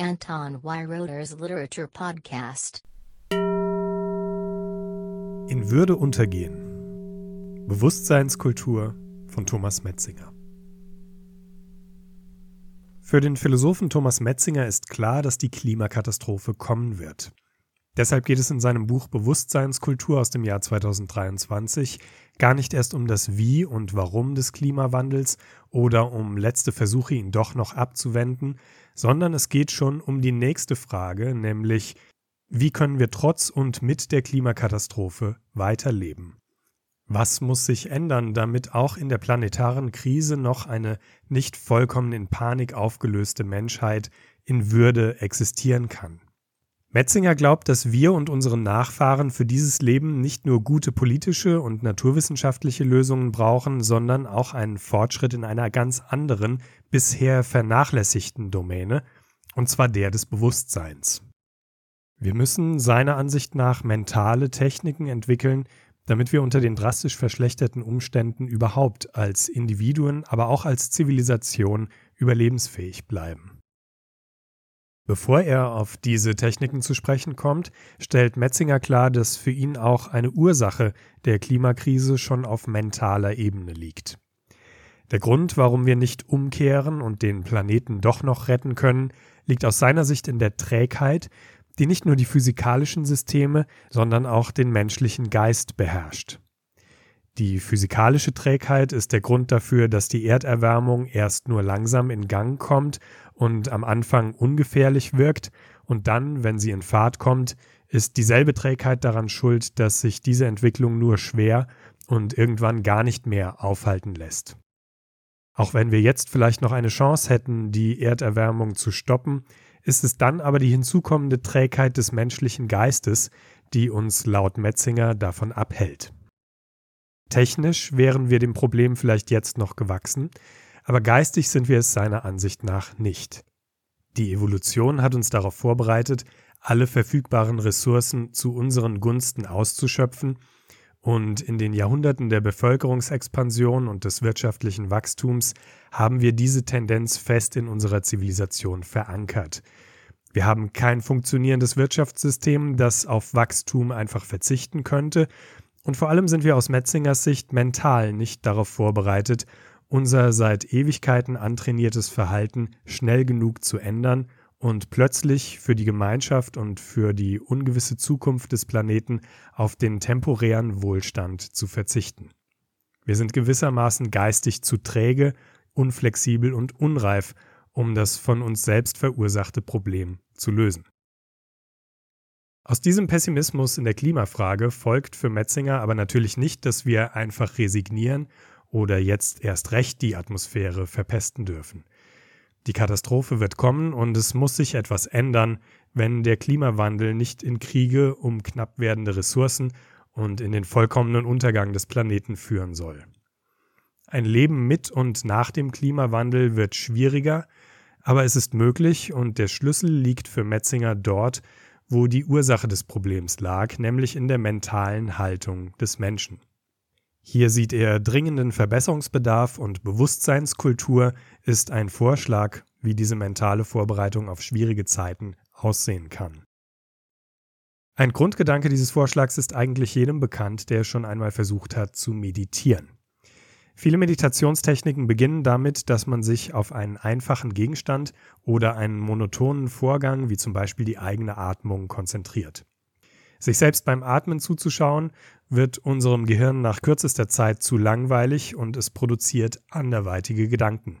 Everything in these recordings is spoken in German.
Anton Weiroder's Literature Podcast. In Würde untergehen. Bewusstseinskultur von Thomas Metzinger. Für den Philosophen Thomas Metzinger ist klar, dass die Klimakatastrophe kommen wird. Deshalb geht es in seinem Buch Bewusstseinskultur aus dem Jahr 2023 gar nicht erst um das Wie und Warum des Klimawandels oder um letzte Versuche, ihn doch noch abzuwenden, sondern es geht schon um die nächste Frage, nämlich wie können wir trotz und mit der Klimakatastrophe weiterleben? Was muss sich ändern, damit auch in der planetaren Krise noch eine nicht vollkommen in Panik aufgelöste Menschheit in Würde existieren kann? Metzinger glaubt, dass wir und unsere Nachfahren für dieses Leben nicht nur gute politische und naturwissenschaftliche Lösungen brauchen, sondern auch einen Fortschritt in einer ganz anderen, bisher vernachlässigten Domäne, und zwar der des Bewusstseins. Wir müssen seiner Ansicht nach mentale Techniken entwickeln, damit wir unter den drastisch verschlechterten Umständen überhaupt als Individuen, aber auch als Zivilisation überlebensfähig bleiben. Bevor er auf diese Techniken zu sprechen kommt, stellt Metzinger klar, dass für ihn auch eine Ursache der Klimakrise schon auf mentaler Ebene liegt. Der Grund, warum wir nicht umkehren und den Planeten doch noch retten können, liegt aus seiner Sicht in der Trägheit, die nicht nur die physikalischen Systeme, sondern auch den menschlichen Geist beherrscht. Die physikalische Trägheit ist der Grund dafür, dass die Erderwärmung erst nur langsam in Gang kommt und am Anfang ungefährlich wirkt und dann, wenn sie in Fahrt kommt, ist dieselbe Trägheit daran schuld, dass sich diese Entwicklung nur schwer und irgendwann gar nicht mehr aufhalten lässt. Auch wenn wir jetzt vielleicht noch eine Chance hätten, die Erderwärmung zu stoppen, ist es dann aber die hinzukommende Trägheit des menschlichen Geistes, die uns laut Metzinger davon abhält. Technisch wären wir dem Problem vielleicht jetzt noch gewachsen, aber geistig sind wir es seiner Ansicht nach nicht. Die Evolution hat uns darauf vorbereitet, alle verfügbaren Ressourcen zu unseren Gunsten auszuschöpfen, und in den Jahrhunderten der Bevölkerungsexpansion und des wirtschaftlichen Wachstums haben wir diese Tendenz fest in unserer Zivilisation verankert. Wir haben kein funktionierendes Wirtschaftssystem, das auf Wachstum einfach verzichten könnte, und vor allem sind wir aus Metzingers Sicht mental nicht darauf vorbereitet, unser seit Ewigkeiten antrainiertes Verhalten schnell genug zu ändern und plötzlich für die Gemeinschaft und für die ungewisse Zukunft des Planeten auf den temporären Wohlstand zu verzichten. Wir sind gewissermaßen geistig zu träge, unflexibel und unreif, um das von uns selbst verursachte Problem zu lösen. Aus diesem Pessimismus in der Klimafrage folgt für Metzinger aber natürlich nicht, dass wir einfach resignieren oder jetzt erst recht die Atmosphäre verpesten dürfen. Die Katastrophe wird kommen und es muss sich etwas ändern, wenn der Klimawandel nicht in Kriege um knapp werdende Ressourcen und in den vollkommenen Untergang des Planeten führen soll. Ein Leben mit und nach dem Klimawandel wird schwieriger, aber es ist möglich und der Schlüssel liegt für Metzinger dort, wo die Ursache des Problems lag, nämlich in der mentalen Haltung des Menschen. Hier sieht er dringenden Verbesserungsbedarf und Bewusstseinskultur ist ein Vorschlag, wie diese mentale Vorbereitung auf schwierige Zeiten aussehen kann. Ein Grundgedanke dieses Vorschlags ist eigentlich jedem bekannt, der schon einmal versucht hat zu meditieren. Viele Meditationstechniken beginnen damit, dass man sich auf einen einfachen Gegenstand oder einen monotonen Vorgang, wie zum Beispiel die eigene Atmung, konzentriert. Sich selbst beim Atmen zuzuschauen, wird unserem Gehirn nach kürzester Zeit zu langweilig und es produziert anderweitige Gedanken.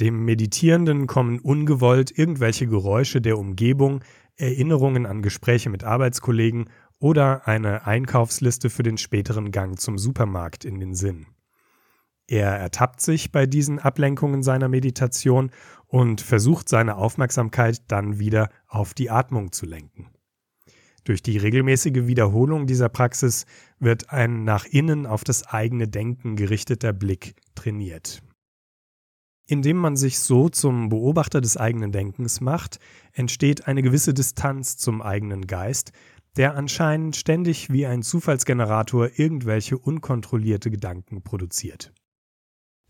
Dem Meditierenden kommen ungewollt irgendwelche Geräusche der Umgebung, Erinnerungen an Gespräche mit Arbeitskollegen oder eine Einkaufsliste für den späteren Gang zum Supermarkt in den Sinn. Er ertappt sich bei diesen Ablenkungen seiner Meditation und versucht seine Aufmerksamkeit dann wieder auf die Atmung zu lenken. Durch die regelmäßige Wiederholung dieser Praxis wird ein nach innen auf das eigene Denken gerichteter Blick trainiert. Indem man sich so zum Beobachter des eigenen Denkens macht, entsteht eine gewisse Distanz zum eigenen Geist, der anscheinend ständig wie ein Zufallsgenerator irgendwelche unkontrollierte Gedanken produziert.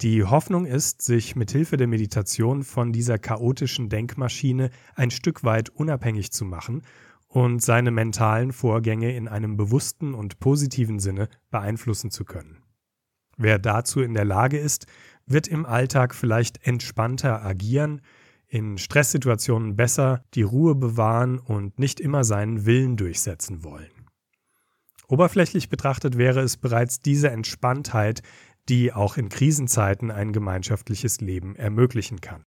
Die Hoffnung ist, sich mit Hilfe der Meditation von dieser chaotischen Denkmaschine ein Stück weit unabhängig zu machen und seine mentalen Vorgänge in einem bewussten und positiven Sinne beeinflussen zu können. Wer dazu in der Lage ist, wird im Alltag vielleicht entspannter agieren, in Stresssituationen besser die Ruhe bewahren und nicht immer seinen Willen durchsetzen wollen. Oberflächlich betrachtet wäre es bereits diese Entspanntheit, die auch in Krisenzeiten ein gemeinschaftliches Leben ermöglichen kann.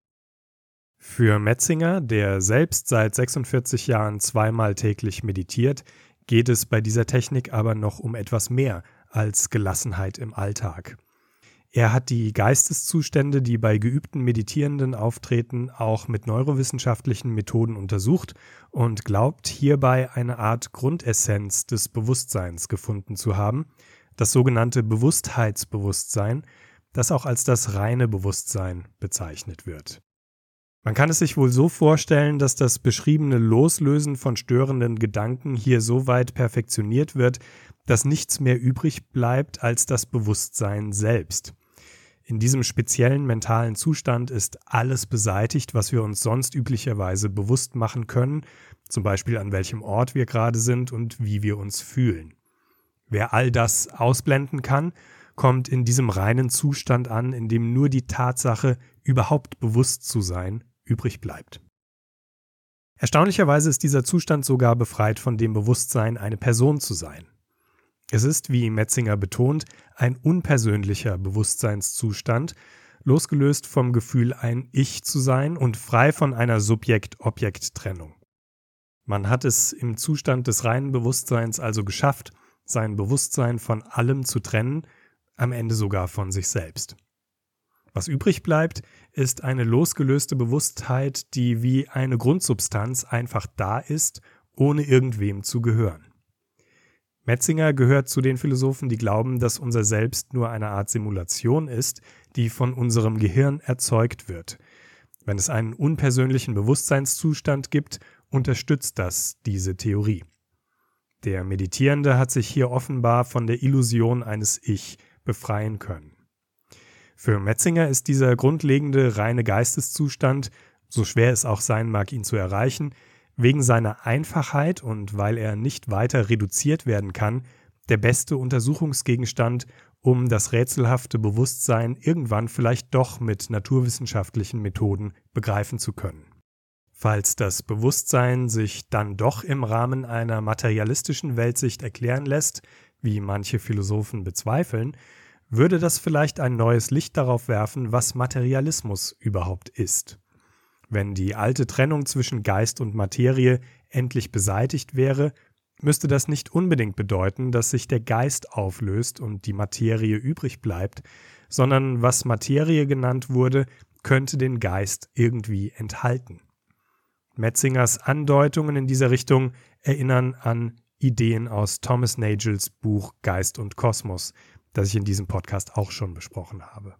Für Metzinger, der selbst seit 46 Jahren zweimal täglich meditiert, geht es bei dieser Technik aber noch um etwas mehr als Gelassenheit im Alltag. Er hat die Geisteszustände, die bei geübten Meditierenden auftreten, auch mit neurowissenschaftlichen Methoden untersucht und glaubt hierbei eine Art Grundessenz des Bewusstseins gefunden zu haben, das sogenannte Bewusstheitsbewusstsein, das auch als das reine Bewusstsein bezeichnet wird. Man kann es sich wohl so vorstellen, dass das beschriebene Loslösen von störenden Gedanken hier so weit perfektioniert wird, dass nichts mehr übrig bleibt als das Bewusstsein selbst. In diesem speziellen mentalen Zustand ist alles beseitigt, was wir uns sonst üblicherweise bewusst machen können, zum Beispiel an welchem Ort wir gerade sind und wie wir uns fühlen. Wer all das ausblenden kann, kommt in diesem reinen Zustand an, in dem nur die Tatsache, überhaupt bewusst zu sein, übrig bleibt. Erstaunlicherweise ist dieser Zustand sogar befreit von dem Bewusstsein, eine Person zu sein. Es ist, wie Metzinger betont, ein unpersönlicher Bewusstseinszustand, losgelöst vom Gefühl, ein Ich zu sein und frei von einer Subjekt-Objekt-Trennung. Man hat es im Zustand des reinen Bewusstseins also geschafft, sein Bewusstsein von allem zu trennen, am Ende sogar von sich selbst. Was übrig bleibt, ist eine losgelöste Bewusstheit, die wie eine Grundsubstanz einfach da ist, ohne irgendwem zu gehören. Metzinger gehört zu den Philosophen, die glauben, dass unser Selbst nur eine Art Simulation ist, die von unserem Gehirn erzeugt wird. Wenn es einen unpersönlichen Bewusstseinszustand gibt, unterstützt das diese Theorie. Der Meditierende hat sich hier offenbar von der Illusion eines Ich befreien können. Für Metzinger ist dieser grundlegende reine Geisteszustand, so schwer es auch sein mag, ihn zu erreichen, wegen seiner Einfachheit und weil er nicht weiter reduziert werden kann, der beste Untersuchungsgegenstand, um das rätselhafte Bewusstsein irgendwann vielleicht doch mit naturwissenschaftlichen Methoden begreifen zu können. Falls das Bewusstsein sich dann doch im Rahmen einer materialistischen Weltsicht erklären lässt, wie manche Philosophen bezweifeln, würde das vielleicht ein neues Licht darauf werfen, was Materialismus überhaupt ist. Wenn die alte Trennung zwischen Geist und Materie endlich beseitigt wäre, müsste das nicht unbedingt bedeuten, dass sich der Geist auflöst und die Materie übrig bleibt, sondern was Materie genannt wurde, könnte den Geist irgendwie enthalten. Metzingers Andeutungen in dieser Richtung erinnern an Ideen aus Thomas Nagels Buch Geist und Kosmos, das ich in diesem Podcast auch schon besprochen habe.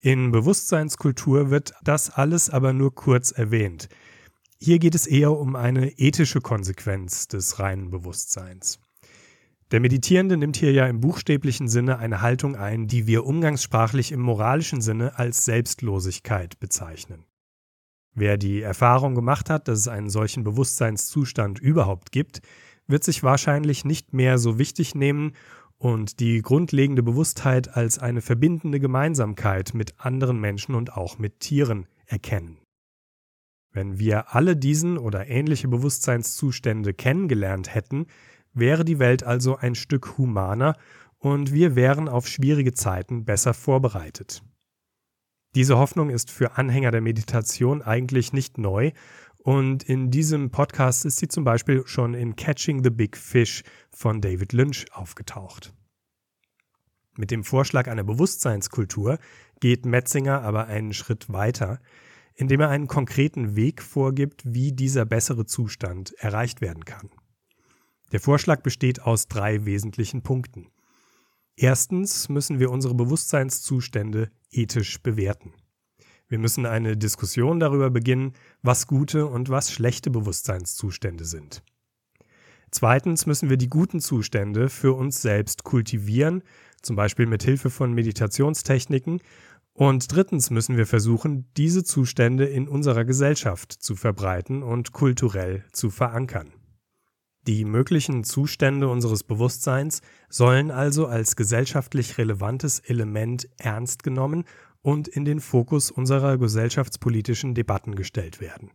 In Bewusstseinskultur wird das alles aber nur kurz erwähnt. Hier geht es eher um eine ethische Konsequenz des reinen Bewusstseins. Der Meditierende nimmt hier ja im buchstäblichen Sinne eine Haltung ein, die wir umgangssprachlich im moralischen Sinne als Selbstlosigkeit bezeichnen. Wer die Erfahrung gemacht hat, dass es einen solchen Bewusstseinszustand überhaupt gibt, wird sich wahrscheinlich nicht mehr so wichtig nehmen und die grundlegende Bewusstheit als eine verbindende Gemeinsamkeit mit anderen Menschen und auch mit Tieren erkennen. Wenn wir alle diesen oder ähnliche Bewusstseinszustände kennengelernt hätten, wäre die Welt also ein Stück humaner und wir wären auf schwierige Zeiten besser vorbereitet. Diese Hoffnung ist für Anhänger der Meditation eigentlich nicht neu und in diesem Podcast ist sie zum Beispiel schon in Catching the Big Fish von David Lynch aufgetaucht. Mit dem Vorschlag einer Bewusstseinskultur geht Metzinger aber einen Schritt weiter, indem er einen konkreten Weg vorgibt, wie dieser bessere Zustand erreicht werden kann. Der Vorschlag besteht aus drei wesentlichen Punkten. Erstens müssen wir unsere Bewusstseinszustände ethisch bewerten. Wir müssen eine Diskussion darüber beginnen, was gute und was schlechte Bewusstseinszustände sind. Zweitens müssen wir die guten Zustände für uns selbst kultivieren, zum Beispiel mit Hilfe von Meditationstechniken. Und drittens müssen wir versuchen, diese Zustände in unserer Gesellschaft zu verbreiten und kulturell zu verankern. Die möglichen Zustände unseres Bewusstseins sollen also als gesellschaftlich relevantes Element ernst genommen und in den Fokus unserer gesellschaftspolitischen Debatten gestellt werden.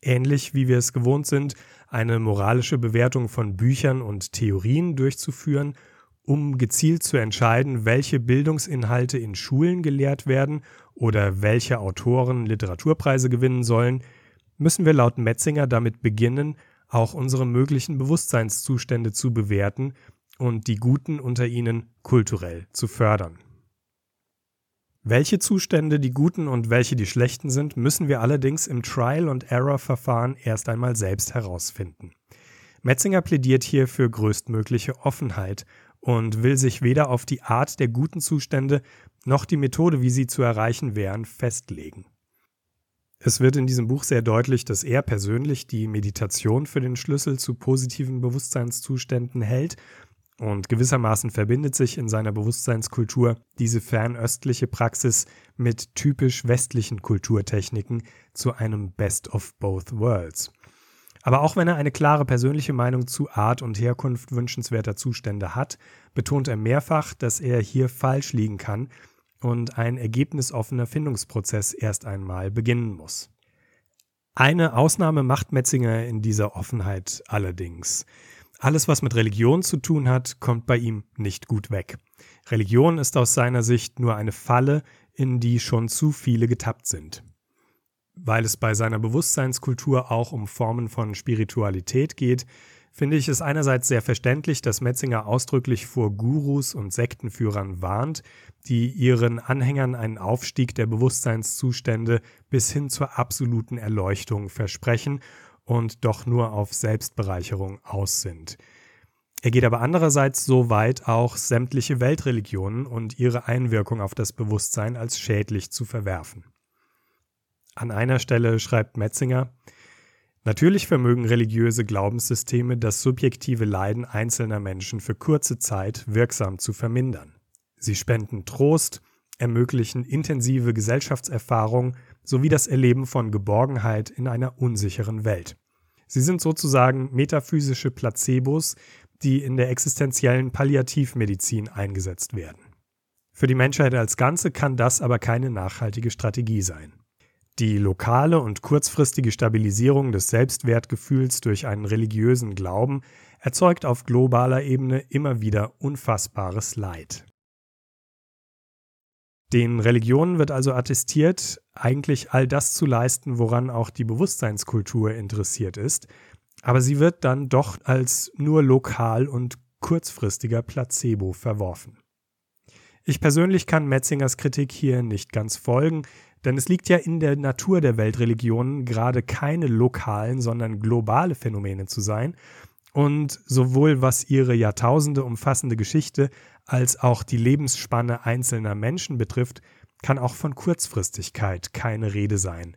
Ähnlich wie wir es gewohnt sind, eine moralische Bewertung von Büchern und Theorien durchzuführen, um gezielt zu entscheiden, welche Bildungsinhalte in Schulen gelehrt werden oder welche Autoren Literaturpreise gewinnen sollen, müssen wir laut Metzinger damit beginnen, auch unsere möglichen Bewusstseinszustände zu bewerten und die guten unter ihnen kulturell zu fördern. Welche Zustände die guten und welche die schlechten sind, müssen wir allerdings im Trial-and-Error-Verfahren erst einmal selbst herausfinden. Metzinger plädiert hier für größtmögliche Offenheit und will sich weder auf die Art der guten Zustände noch die Methode, wie sie zu erreichen wären, festlegen. Es wird in diesem Buch sehr deutlich, dass er persönlich die Meditation für den Schlüssel zu positiven Bewusstseinszuständen hält und gewissermaßen verbindet sich in seiner Bewusstseinskultur diese fernöstliche Praxis mit typisch westlichen Kulturtechniken zu einem Best of Both Worlds. Aber auch wenn er eine klare persönliche Meinung zu Art und Herkunft wünschenswerter Zustände hat, betont er mehrfach, dass er hier falsch liegen kann und ein ergebnisoffener Findungsprozess erst einmal beginnen muss. Eine Ausnahme macht Metzinger in dieser Offenheit allerdings. Alles, was mit Religion zu tun hat, kommt bei ihm nicht gut weg. Religion ist aus seiner Sicht nur eine Falle, in die schon zu viele getappt sind. Weil es bei seiner Bewusstseinskultur auch um Formen von Spiritualität geht, finde ich es einerseits sehr verständlich, dass Metzinger ausdrücklich vor Gurus und Sektenführern warnt, die ihren Anhängern einen Aufstieg der Bewusstseinszustände bis hin zur absoluten Erleuchtung versprechen und doch nur auf Selbstbereicherung aus sind. Er geht aber andererseits so weit, auch sämtliche Weltreligionen und ihre Einwirkung auf das Bewusstsein als schädlich zu verwerfen. An einer Stelle schreibt Metzinger, Natürlich vermögen religiöse Glaubenssysteme das subjektive Leiden einzelner Menschen für kurze Zeit wirksam zu vermindern. Sie spenden Trost, ermöglichen intensive Gesellschaftserfahrung sowie das Erleben von Geborgenheit in einer unsicheren Welt. Sie sind sozusagen metaphysische Placebos, die in der existenziellen Palliativmedizin eingesetzt werden. Für die Menschheit als Ganze kann das aber keine nachhaltige Strategie sein. Die lokale und kurzfristige Stabilisierung des Selbstwertgefühls durch einen religiösen Glauben erzeugt auf globaler Ebene immer wieder unfassbares Leid. Den Religionen wird also attestiert, eigentlich all das zu leisten, woran auch die Bewusstseinskultur interessiert ist, aber sie wird dann doch als nur lokal und kurzfristiger Placebo verworfen. Ich persönlich kann Metzingers Kritik hier nicht ganz folgen, denn es liegt ja in der Natur der Weltreligionen, gerade keine lokalen, sondern globale Phänomene zu sein. Und sowohl was ihre Jahrtausende umfassende Geschichte als auch die Lebensspanne einzelner Menschen betrifft, kann auch von Kurzfristigkeit keine Rede sein.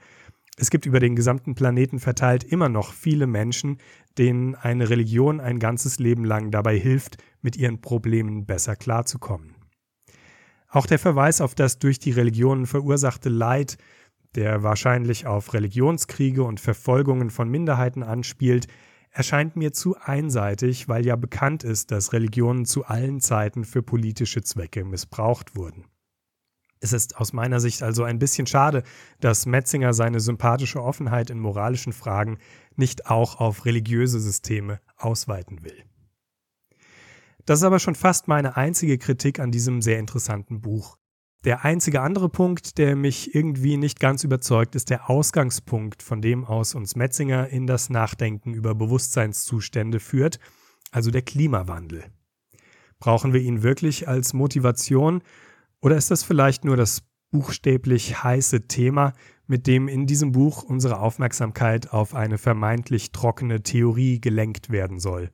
Es gibt über den gesamten Planeten verteilt immer noch viele Menschen, denen eine Religion ein ganzes Leben lang dabei hilft, mit ihren Problemen besser klarzukommen. Auch der Verweis auf das durch die Religionen verursachte Leid, der wahrscheinlich auf Religionskriege und Verfolgungen von Minderheiten anspielt, erscheint mir zu einseitig, weil ja bekannt ist, dass Religionen zu allen Zeiten für politische Zwecke missbraucht wurden. Es ist aus meiner Sicht also ein bisschen schade, dass Metzinger seine sympathische Offenheit in moralischen Fragen nicht auch auf religiöse Systeme ausweiten will. Das ist aber schon fast meine einzige Kritik an diesem sehr interessanten Buch. Der einzige andere Punkt, der mich irgendwie nicht ganz überzeugt, ist der Ausgangspunkt, von dem aus uns Metzinger in das Nachdenken über Bewusstseinszustände führt, also der Klimawandel. Brauchen wir ihn wirklich als Motivation oder ist das vielleicht nur das buchstäblich heiße Thema, mit dem in diesem Buch unsere Aufmerksamkeit auf eine vermeintlich trockene Theorie gelenkt werden soll?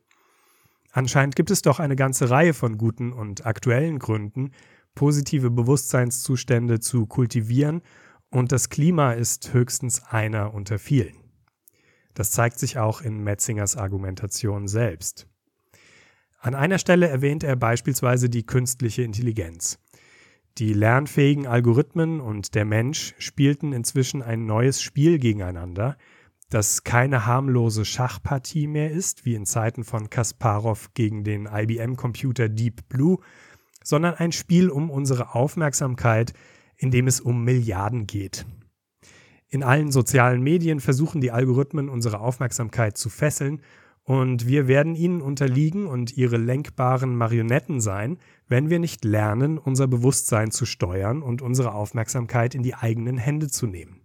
Anscheinend gibt es doch eine ganze Reihe von guten und aktuellen Gründen, positive Bewusstseinszustände zu kultivieren und das Klima ist höchstens einer unter vielen. Das zeigt sich auch in Metzingers Argumentation selbst. An einer Stelle erwähnt er beispielsweise die künstliche Intelligenz. Die lernfähigen Algorithmen und der Mensch spielten inzwischen ein neues Spiel gegeneinander, das keine harmlose Schachpartie mehr ist, wie in Zeiten von Kasparov gegen den IBM-Computer Deep Blue, sondern ein Spiel um unsere Aufmerksamkeit, in dem es um Milliarden geht. In allen sozialen Medien versuchen die Algorithmen unsere Aufmerksamkeit zu fesseln und wir werden ihnen unterliegen und ihre lenkbaren Marionetten sein, wenn wir nicht lernen, unser Bewusstsein zu steuern und unsere Aufmerksamkeit in die eigenen Hände zu nehmen.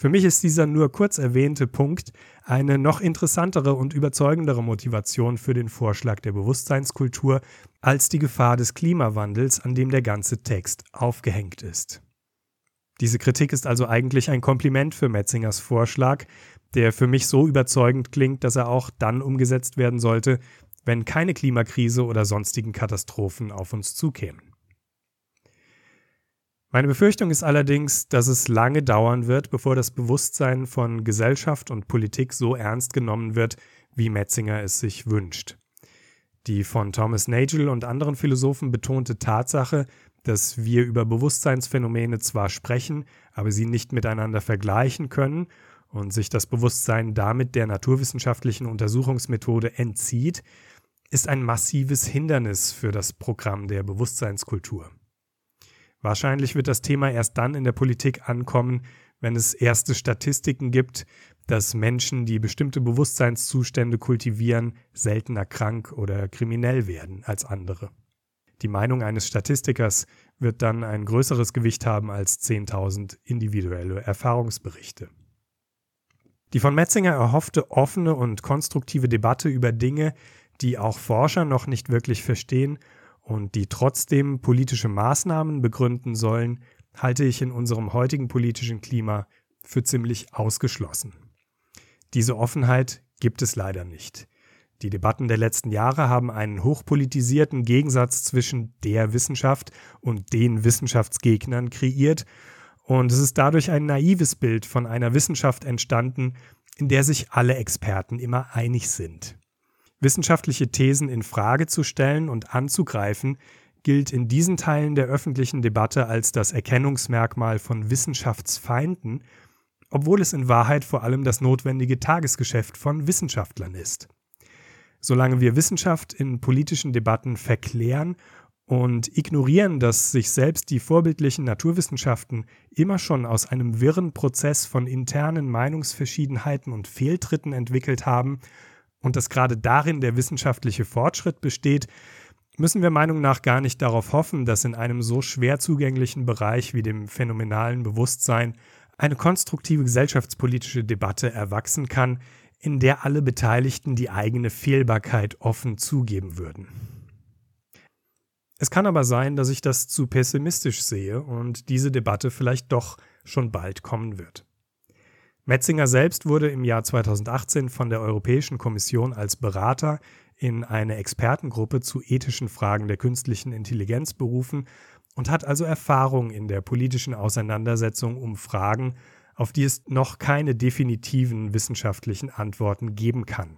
Für mich ist dieser nur kurz erwähnte Punkt eine noch interessantere und überzeugendere Motivation für den Vorschlag der Bewusstseinskultur als die Gefahr des Klimawandels, an dem der ganze Text aufgehängt ist. Diese Kritik ist also eigentlich ein Kompliment für Metzingers Vorschlag, der für mich so überzeugend klingt, dass er auch dann umgesetzt werden sollte, wenn keine Klimakrise oder sonstigen Katastrophen auf uns zukämen. Meine Befürchtung ist allerdings, dass es lange dauern wird, bevor das Bewusstsein von Gesellschaft und Politik so ernst genommen wird, wie Metzinger es sich wünscht. Die von Thomas Nagel und anderen Philosophen betonte Tatsache, dass wir über Bewusstseinsphänomene zwar sprechen, aber sie nicht miteinander vergleichen können und sich das Bewusstsein damit der naturwissenschaftlichen Untersuchungsmethode entzieht, ist ein massives Hindernis für das Programm der Bewusstseinskultur. Wahrscheinlich wird das Thema erst dann in der Politik ankommen, wenn es erste Statistiken gibt, dass Menschen, die bestimmte Bewusstseinszustände kultivieren, seltener krank oder kriminell werden als andere. Die Meinung eines Statistikers wird dann ein größeres Gewicht haben als 10.000 individuelle Erfahrungsberichte. Die von Metzinger erhoffte offene und konstruktive Debatte über Dinge, die auch Forscher noch nicht wirklich verstehen und die trotzdem politische Maßnahmen begründen sollen, halte ich in unserem heutigen politischen Klima für ziemlich ausgeschlossen. Diese Offenheit gibt es leider nicht. Die Debatten der letzten Jahre haben einen hochpolitisierten Gegensatz zwischen der Wissenschaft und den Wissenschaftsgegnern kreiert, und es ist dadurch ein naives Bild von einer Wissenschaft entstanden, in der sich alle Experten immer einig sind. Wissenschaftliche Thesen in Frage zu stellen und anzugreifen, gilt in diesen Teilen der öffentlichen Debatte als das Erkennungsmerkmal von Wissenschaftsfeinden, obwohl es in Wahrheit vor allem das notwendige Tagesgeschäft von Wissenschaftlern ist. Solange wir Wissenschaft in politischen Debatten verklären und ignorieren, dass sich selbst die vorbildlichen Naturwissenschaften immer schon aus einem wirren Prozess von internen Meinungsverschiedenheiten und Fehltritten entwickelt haben und dass gerade darin der wissenschaftliche Fortschritt besteht, müssen wir Meinung nach gar nicht darauf hoffen, dass in einem so schwer zugänglichen Bereich wie dem phänomenalen Bewusstsein eine konstruktive gesellschaftspolitische Debatte erwachsen kann, in der alle Beteiligten die eigene Fehlbarkeit offen zugeben würden. Es kann aber sein, dass ich das zu pessimistisch sehe und diese Debatte vielleicht doch schon bald kommen wird. Metzinger selbst wurde im Jahr 2018 von der Europäischen Kommission als Berater in eine Expertengruppe zu ethischen Fragen der künstlichen Intelligenz berufen und hat also Erfahrung in der politischen Auseinandersetzung um Fragen, auf die es noch keine definitiven wissenschaftlichen Antworten geben kann.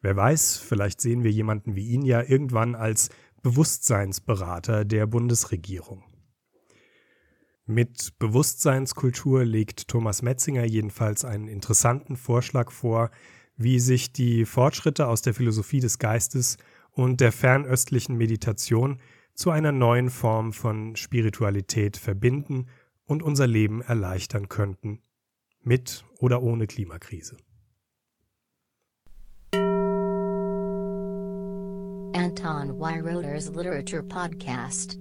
Wer weiß, vielleicht sehen wir jemanden wie ihn ja irgendwann als Bewusstseinsberater der Bundesregierung. Mit Bewusstseinskultur legt Thomas Metzinger jedenfalls einen interessanten Vorschlag vor, wie sich die Fortschritte aus der Philosophie des Geistes und der fernöstlichen Meditation zu einer neuen Form von Spiritualität verbinden und unser Leben erleichtern könnten, mit oder ohne Klimakrise. Anton Weiroder's Literature Podcast